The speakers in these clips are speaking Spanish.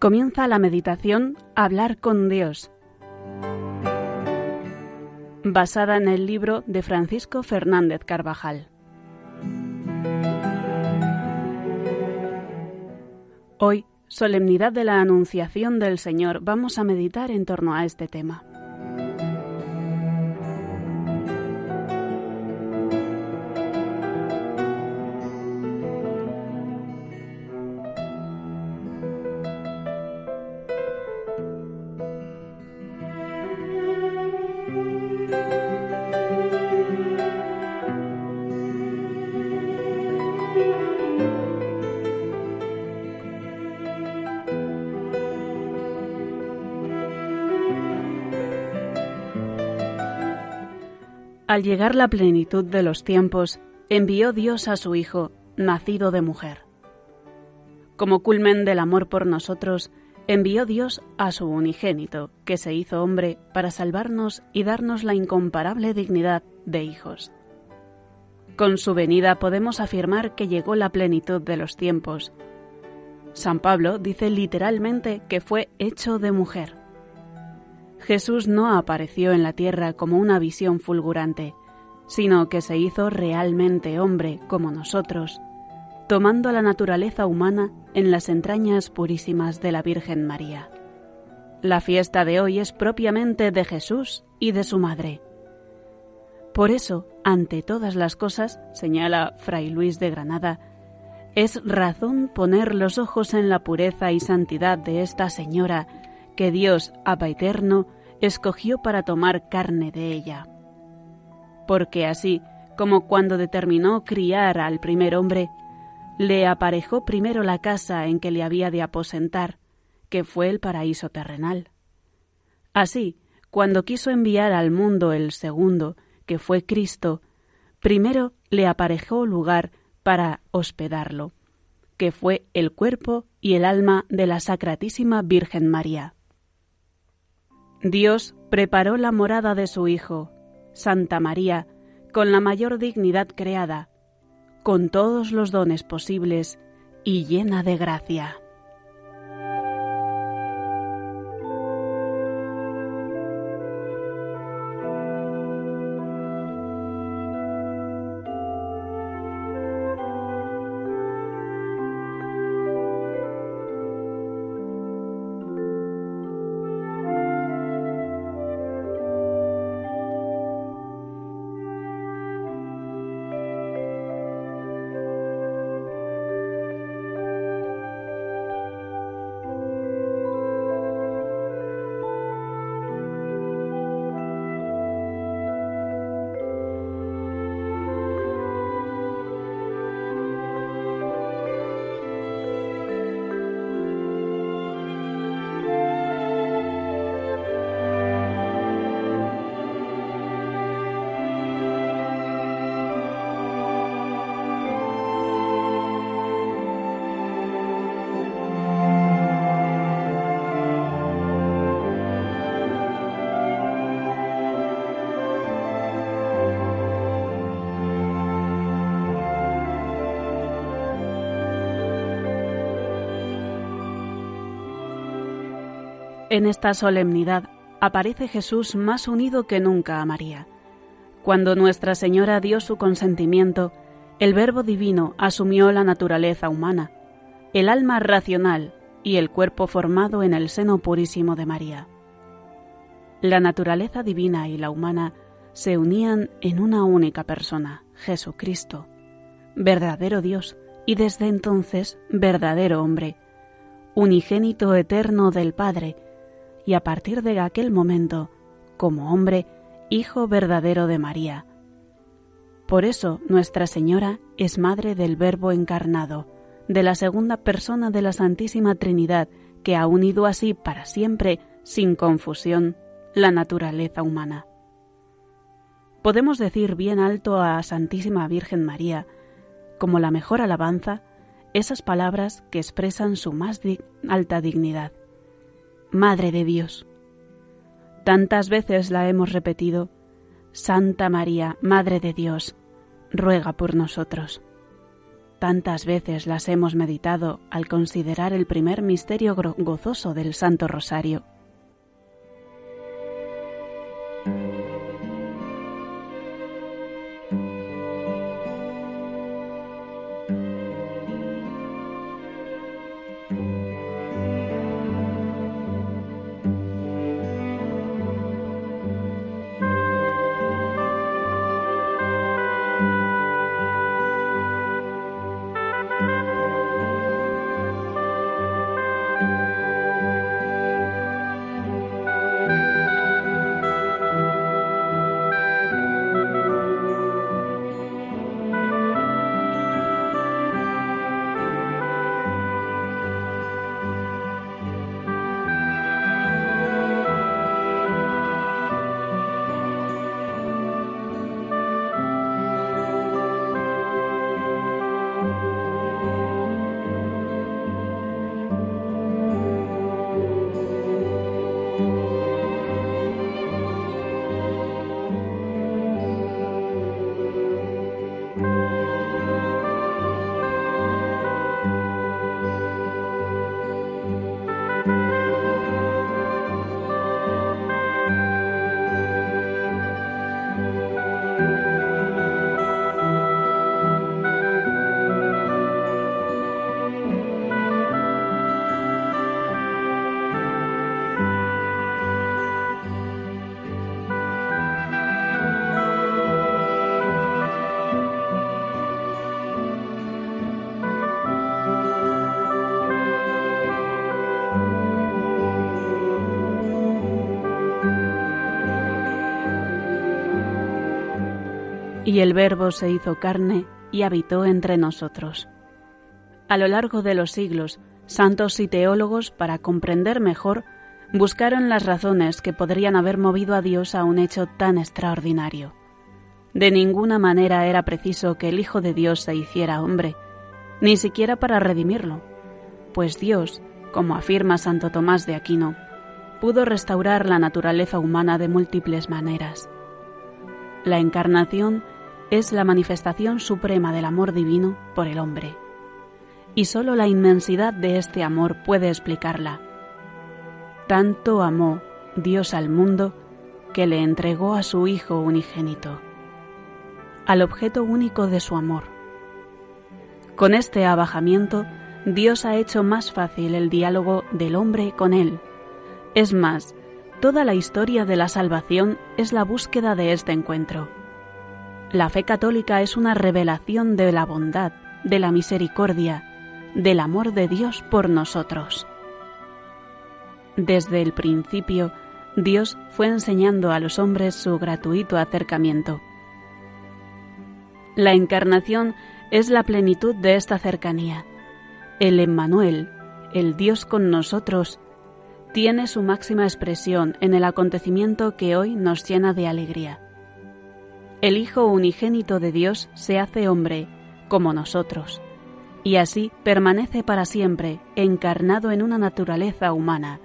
Comienza la meditación Hablar con Dios, basada en el libro de Francisco Fernández Carvajal. Hoy, solemnidad de la Anunciación del Señor, vamos a meditar en torno a este tema. Al llegar la plenitud de los tiempos, envió Dios a su Hijo, nacido de mujer. Como culmen del amor por nosotros, envió Dios a su unigénito, que se hizo hombre para salvarnos y darnos la incomparable dignidad de hijos. Con su venida podemos afirmar que llegó la plenitud de los tiempos. San Pablo dice literalmente que fue hecho de mujer. Jesús no apareció en la tierra como una visión fulgurante, sino que se hizo realmente hombre como nosotros, tomando la naturaleza humana en las entrañas purísimas de la Virgen María. La fiesta de hoy es propiamente de Jesús y de su madre. Por eso, ante todas las cosas, señala Fray Luis de Granada, es razón poner los ojos en la pureza y santidad de esta señora que Dios, Apa Eterno, escogió para tomar carne de ella. Porque así como cuando determinó criar al primer hombre, le aparejó primero la casa en que le había de aposentar, que fue el paraíso terrenal. Así, cuando quiso enviar al mundo el segundo, que fue Cristo, primero le aparejó lugar para hospedarlo, que fue el cuerpo y el alma de la Sacratísima Virgen María. Dios preparó la morada de su Hijo, Santa María, con la mayor dignidad creada, con todos los dones posibles y llena de gracia. En esta solemnidad aparece Jesús más unido que nunca a María. Cuando Nuestra Señora dio su consentimiento, el Verbo Divino asumió la naturaleza humana, el alma racional y el cuerpo formado en el seno purísimo de María. La naturaleza divina y la humana se unían en una única persona, Jesucristo, verdadero Dios y desde entonces verdadero hombre, unigénito eterno del Padre, y a partir de aquel momento, como hombre, hijo verdadero de María. Por eso Nuestra Señora es Madre del Verbo encarnado, de la segunda persona de la Santísima Trinidad, que ha unido así para siempre, sin confusión, la naturaleza humana. Podemos decir bien alto a Santísima Virgen María, como la mejor alabanza, esas palabras que expresan su más alta dignidad. Madre de Dios. Tantas veces la hemos repetido, Santa María, Madre de Dios, ruega por nosotros. tantas veces las hemos meditado al considerar el primer misterio gozoso del Santo Rosario. Y el Verbo se hizo carne y habitó entre nosotros. A lo largo de los siglos, santos y teólogos, para comprender mejor, buscaron las razones que podrían haber movido a Dios a un hecho tan extraordinario. De ninguna manera era preciso que el Hijo de Dios se hiciera hombre, ni siquiera para redimirlo, pues Dios, como afirma Santo Tomás de Aquino, pudo restaurar la naturaleza humana de múltiples maneras. La encarnación es la manifestación suprema del amor divino por el hombre. Y sólo la inmensidad de este amor puede explicarla. Tanto amó Dios al mundo que le entregó a su Hijo unigénito, al objeto único de su amor. Con este abajamiento, Dios ha hecho más fácil el diálogo del hombre con Él. Es más, toda la historia de la salvación es la búsqueda de este encuentro la fe católica es una revelación de la bondad, de la misericordia, del amor de Dios por nosotros. Desde el principio, Dios fue enseñando a los hombres su gratuito acercamiento. La encarnación es la plenitud de esta cercanía. El Emmanuel, el Dios con nosotros, tiene su máxima expresión en el acontecimiento que hoy nos llena de alegría el Hijo unigénito de Dios se hace hombre, como nosotros, y así permanece para siempre encarnado en una naturaleza humana.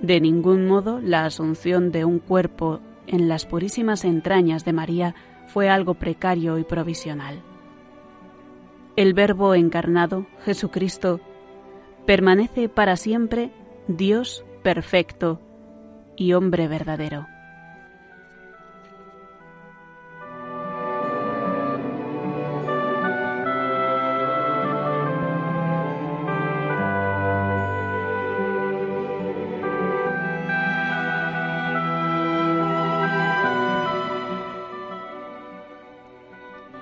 De ningún modo la asunción de un cuerpo en las purísimas entrañas de María fue algo precario y provisional. El Verbo encarnado, Jesucristo, permanece para siempre Dios perfecto y hombre verdadero.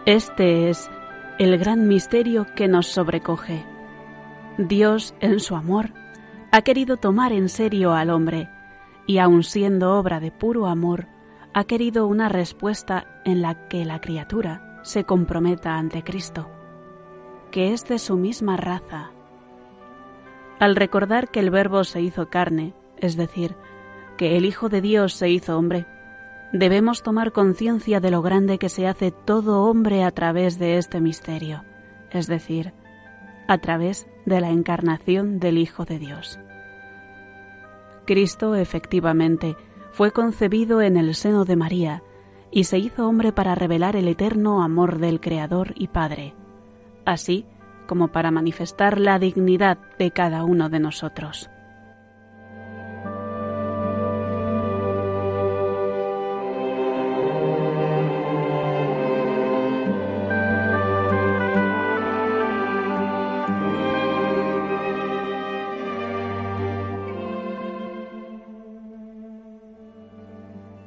Este es el gran misterio que nos sobrecoge. Dios, en su amor, ha querido tomar en serio al hombre y, aun siendo obra de puro amor, ha querido una respuesta en la que la criatura se comprometa ante Cristo, que es de su misma raza. Al recordar que el Verbo se hizo carne, es decir, que el Hijo de Dios se hizo hombre, debemos tomar conciencia de lo grande que se hace todo hombre a través de este misterio, es decir, a través de la encarnación del Hijo de Dios. Cristo efectivamente fue concebido en el seno de María y se hizo hombre para revelar el eterno amor del Creador y Padre, así como para manifestar la dignidad de cada uno de nosotros.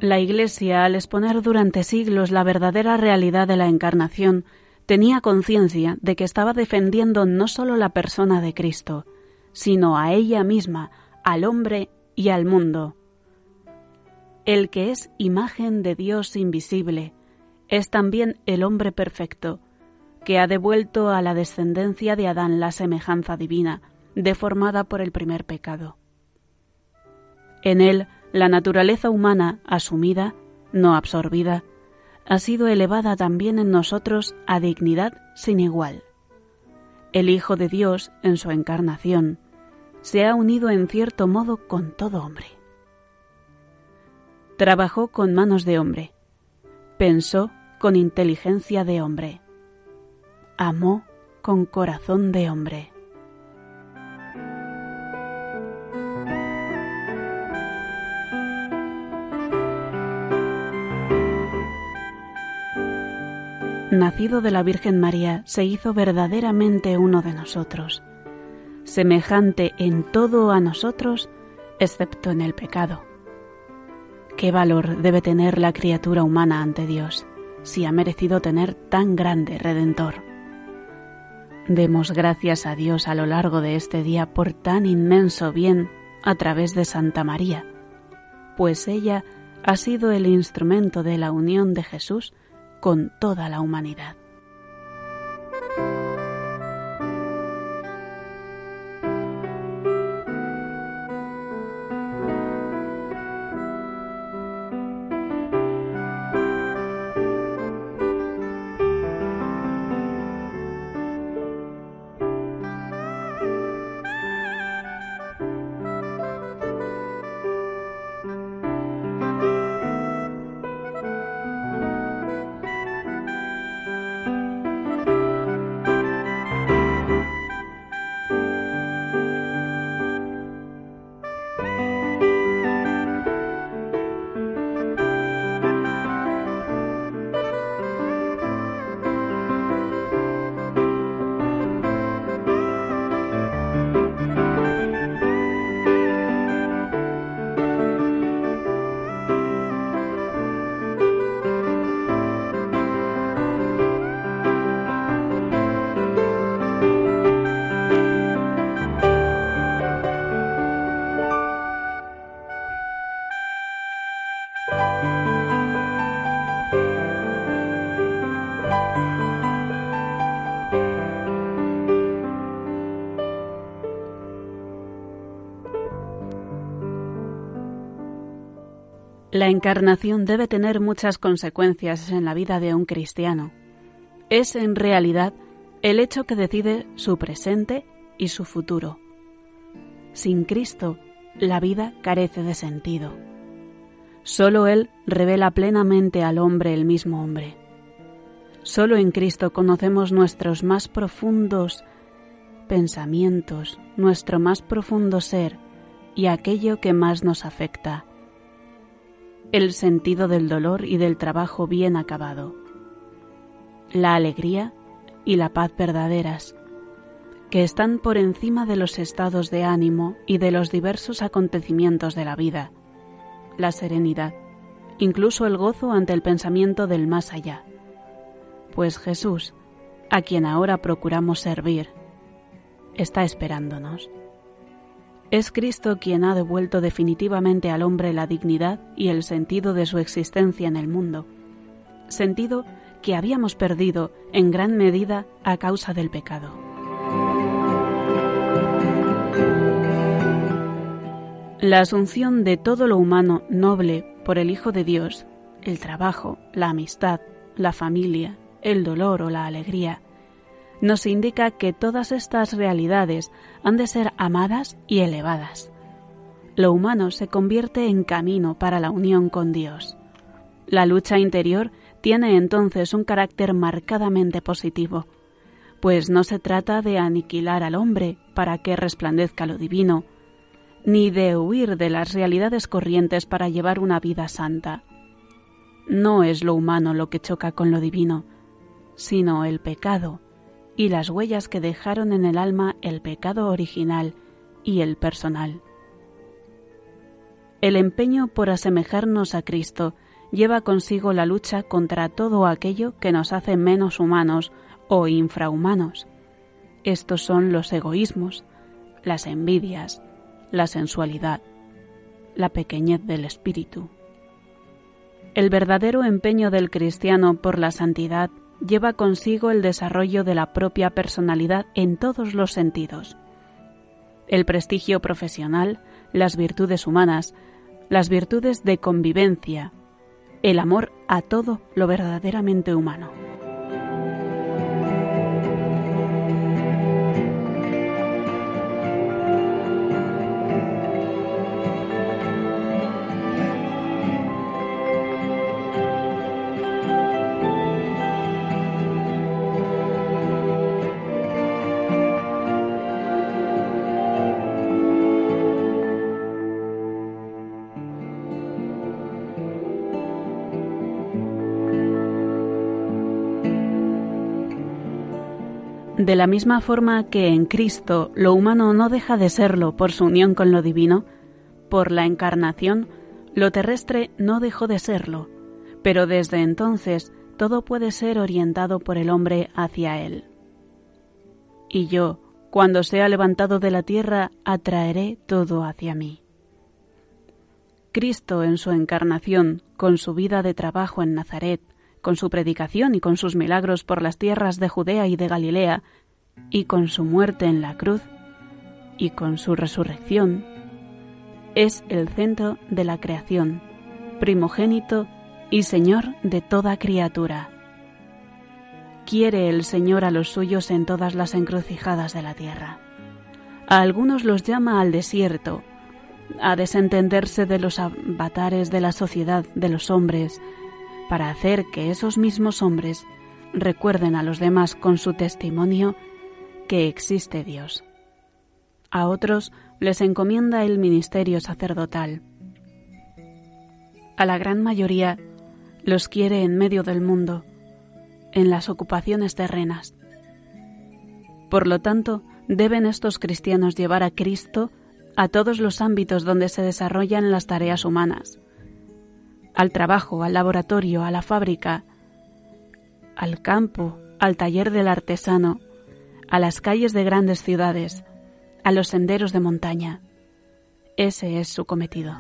La Iglesia, al exponer durante siglos la verdadera realidad de la Encarnación, tenía conciencia de que estaba defendiendo no sólo la persona de Cristo, sino a ella misma, al hombre y al mundo. El que es imagen de Dios invisible es también el hombre perfecto, que ha devuelto a la descendencia de Adán la semejanza divina, deformada por el primer pecado. En él la naturaleza humana asumida, no absorbida, ha sido elevada también en nosotros a dignidad sin igual. El Hijo de Dios, en su encarnación, se ha unido en cierto modo con todo hombre. Trabajó con manos de hombre, pensó con inteligencia de hombre, amó con corazón de hombre. Nacido de la Virgen María, se hizo verdaderamente uno de nosotros, semejante en todo a nosotros, excepto en el pecado. ¿Qué valor debe tener la criatura humana ante Dios si ha merecido tener tan grande Redentor? Demos gracias a Dios a lo largo de este día por tan inmenso bien a través de Santa María, pues ella ha sido el instrumento de la unión de Jesús con toda la humanidad. La encarnación debe tener muchas consecuencias en la vida de un cristiano. Es en realidad el hecho que decide su presente y su futuro. Sin Cristo, la vida carece de sentido. Solo Él revela plenamente al hombre el mismo hombre. Solo en Cristo conocemos nuestros más profundos pensamientos, nuestro más profundo ser y aquello que más nos afecta el sentido del dolor y del trabajo bien acabado, la alegría y la paz verdaderas, que están por encima de los estados de ánimo y de los diversos acontecimientos de la vida, la serenidad, incluso el gozo ante el pensamiento del más allá. Pues Jesús, a quien ahora procuramos servir, está esperándonos. Es Cristo quien ha devuelto definitivamente al hombre la dignidad y el sentido de su existencia en el mundo, sentido que habíamos perdido en gran medida a causa del pecado. La asunción de todo lo humano noble por el Hijo de Dios, el trabajo, la amistad, la familia, el dolor o la alegría, nos indica que todas estas realidades han de ser amadas y elevadas. Lo humano se convierte en camino para la unión con Dios. La lucha interior tiene entonces un carácter marcadamente positivo, pues no se trata de aniquilar al hombre para que resplandezca lo divino, ni de huir de las realidades corrientes para llevar una vida santa. No es lo humano lo que choca con lo divino, sino el pecado y las huellas que dejaron en el alma el pecado original y el personal. El empeño por asemejarnos a Cristo lleva consigo la lucha contra todo aquello que nos hace menos humanos o infrahumanos. Estos son los egoísmos, las envidias, la sensualidad, la pequeñez del espíritu. El verdadero empeño del cristiano por la santidad lleva consigo el desarrollo de la propia personalidad en todos los sentidos. El prestigio profesional, las virtudes humanas, las virtudes de convivencia, el amor a todo lo verdaderamente humano. De la misma forma que en Cristo lo humano no deja de serlo por su unión con lo divino, por la encarnación lo terrestre no dejó de serlo, pero desde entonces todo puede ser orientado por el hombre hacia él. Y yo, cuando sea levantado de la tierra, atraeré todo hacia mí. Cristo en su encarnación, con su vida de trabajo en Nazaret, con su predicación y con sus milagros por las tierras de Judea y de Galilea, y con su muerte en la cruz, y con su resurrección, es el centro de la creación, primogénito y Señor de toda criatura. Quiere el Señor a los suyos en todas las encrucijadas de la tierra. A algunos los llama al desierto, a desentenderse de los avatares de la sociedad de los hombres, para hacer que esos mismos hombres recuerden a los demás con su testimonio que existe Dios. A otros les encomienda el ministerio sacerdotal. A la gran mayoría los quiere en medio del mundo, en las ocupaciones terrenas. Por lo tanto, deben estos cristianos llevar a Cristo a todos los ámbitos donde se desarrollan las tareas humanas, al trabajo, al laboratorio, a la fábrica, al campo, al taller del artesano, a las calles de grandes ciudades, a los senderos de montaña. Ese es su cometido.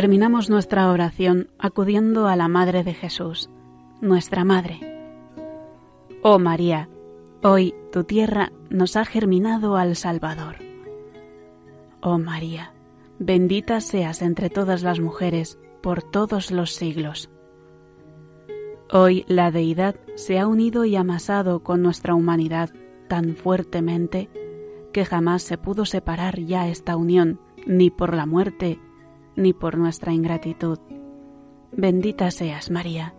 Terminamos nuestra oración acudiendo a la Madre de Jesús, nuestra Madre. Oh María, hoy tu tierra nos ha germinado al Salvador. Oh María, bendita seas entre todas las mujeres por todos los siglos. Hoy la deidad se ha unido y amasado con nuestra humanidad tan fuertemente que jamás se pudo separar ya esta unión, ni por la muerte, ni por nuestra ingratitud. Bendita seas, María.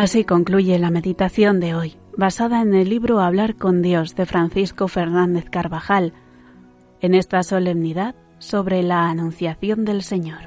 Así concluye la meditación de hoy, basada en el libro Hablar con Dios de Francisco Fernández Carvajal, en esta solemnidad sobre la Anunciación del Señor.